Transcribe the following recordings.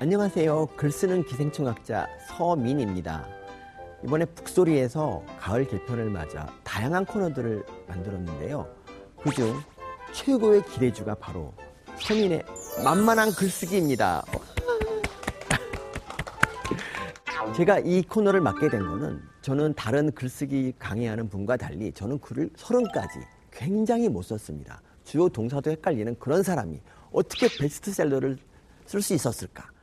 안녕하세요. 글 쓰는 기생충학자 서민입니다. 이번에 북소리에서 가을 개편을 맞아 다양한 코너들을 만들었는데요. 그중 최고의 기대주가 바로 서민의 만만한 글쓰기입니다. 제가 이 코너를 맡게 된 거는 저는 다른 글쓰기 강의하는 분과 달리 저는 글을 서른까지 굉장히 못 썼습니다. 주요 동사도 헷갈리는 그런 사람이 어떻게 베스트셀러를 쓸 수 있었을까?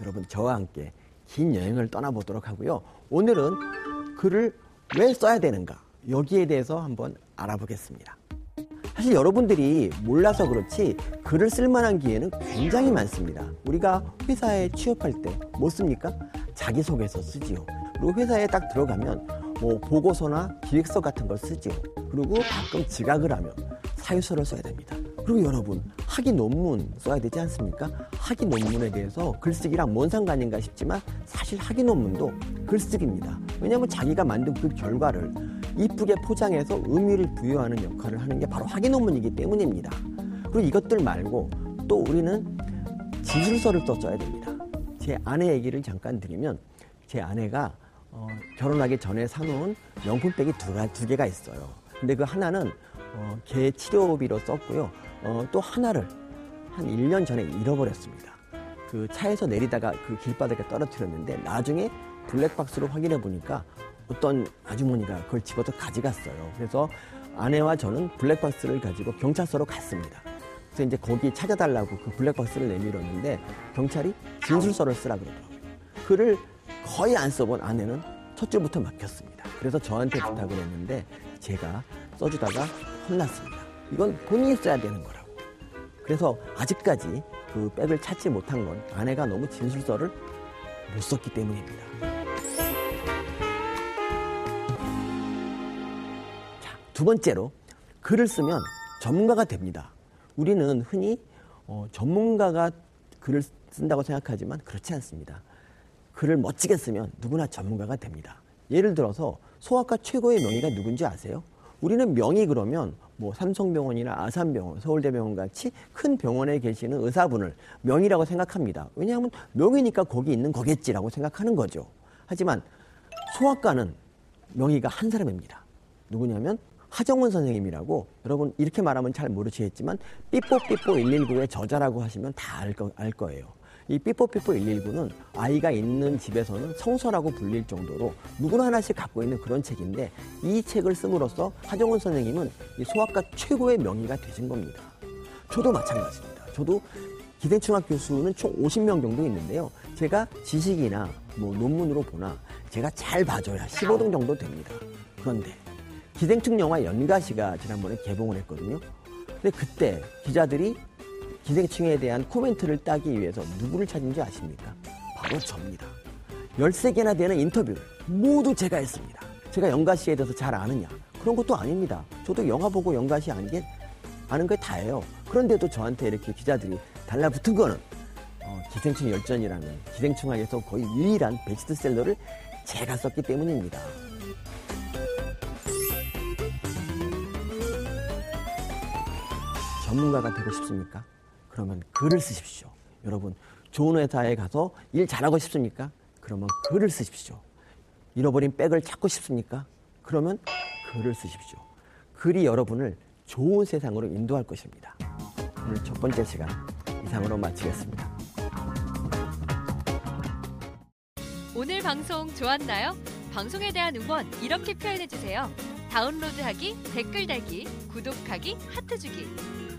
여러분 저와 함께 긴 여행을 떠나보도록 하고요. 오늘은 글을 왜 써야 되는가 여기에 대해서 한번 알아보겠습니다. 사실 여러분들이 몰라서 그렇지 글을 쓸 만한 기회는 굉장히 많습니다. 우리가 회사에 취업할 때 뭐 씁니까? 자기소개서 쓰지요. 그리고 회사에 딱 들어가면 뭐 보고서나 기획서 같은 걸 쓰지요. 그리고 가끔 지각을 하면 사유서를 써야 됩니다. 그리고 여러분 학위 논문 써야 되지 않습니까? 학위 논문에 대해서 글쓰기랑 뭔 상관인가 싶지만 사실 학위 논문도 글쓰기입니다. 왜냐하면 자기가 만든 그 결과를 이쁘게 포장해서 의미를 부여하는 역할을 하는 게 바로 학위 논문이기 때문입니다. 그리고 이것들 말고 또 우리는 진술서를 써줘야 됩니다. 제 아내 얘기를 잠깐 드리면 제 아내가 어, 결혼하기 전에 사놓은 명품백이 두, 두 개가 있어요. 근데 그 하나는 어, 개 치료비로 썼고요. 어, 또 하나를 한 1년 전에 잃어버렸습니다. 그 차에서 내리다가 그 길바닥에 떨어뜨렸는데 나중에 블랙박스로 확인해 보니까 어떤 아주머니가 그걸 집어서 가져갔어요. 그래서 아내와 저는 블랙박스를 가지고 경찰서로 갔습니다. 그래서 이제 거기 찾아달라고 그 블랙박스를 내밀었는데 경찰이 진술서를 쓰라 그러더라고요. 글을 거의 안 써본 아내는 첫 줄부터 막혔습니다. 그래서 저한테 부탁을 했는데 제가 써주다가 혼났습니다. 이건 본인이 써야 되는 거라고. 그래서 아직까지 그 백을 찾지 못한 건 아내가 너무 진술서를 못 썼기 때문입니다. 자, 두 번째로 글을 쓰면 전문가가 됩니다. 우리는 흔히 어, 전문가가 글을 쓴다고 생각하지만 그렇지 않습니다. 글을 멋지게 쓰면 누구나 전문가가 됩니다. 예를 들어서 소아과 최고의 명의가 누군지 아세요? 우리는 명의 그러면 뭐 삼성병원이나 아산병원, 서울대병원 같이 큰 병원에 계시는 의사분을 명의라고 생각합니다. 왜냐하면 명의니까 거기 있는 거겠지라고 생각하는 거죠. 하지만 소아과는 명의가 한 사람입니다. 누구냐면 하정원 선생님이라고 여러분 이렇게 말하면 잘 모르시겠지만 삐뽀삐뽀 119의 저자라고 하시면 다 알 거, 알 거예요. 이 삐뽀삐뽀 119는 아이가 있는 집에서는 성서라고 불릴 정도로 누구나 하나씩 갖고 있는 그런 책인데 이 책을 씀으로써 하정원 선생님은 이 소아과 최고의 명의가 되신 겁니다. 저도 마찬가지입니다. 저도 기생충학 교수는 총 50명 정도 있는데요. 제가 지식이나 뭐 논문으로 보나 제가 잘 봐줘야 15등 정도 됩니다. 그런데 기생충 영화 연가시가 지난번에 개봉을 했거든요. 근데 그때 기자들이 기생충에 대한 코멘트를 따기 위해서 누구를 찾은 줄 아십니까? 바로 저입니다. 13개나 되는 인터뷰를 모두 제가 했습니다. 제가 연가시에 대해서 잘 아느냐? 그런 것도 아닙니다. 저도 영화 보고 연가시 아는 게, 아는 게 다예요. 그런데도 저한테 이렇게 기자들이 달라붙은 거는 어, 기생충 열전이라는 기생충학에서 거의 유일한 베스트셀러를 제가 썼기 때문입니다. 전문가가 되고 싶습니까? 그러면 글을 쓰십시오. 여러분, 좋은 회사에 가서 일 잘하고 싶습니까? 그러면 글을 쓰십시오. 잃어버린 백을 찾고 싶습니까? 그러면 글을 쓰십시오. 글이 여러분을 좋은 세상으로 인도할 것입니다. 오늘 첫 번째 시간 이상으로 마치겠습니다. 오늘 방송 좋았나요? 방송에 대한 응원 이렇게 표현해 주세요. 다운로드하기, 댓글 달기, 구독하기, 하트 주기.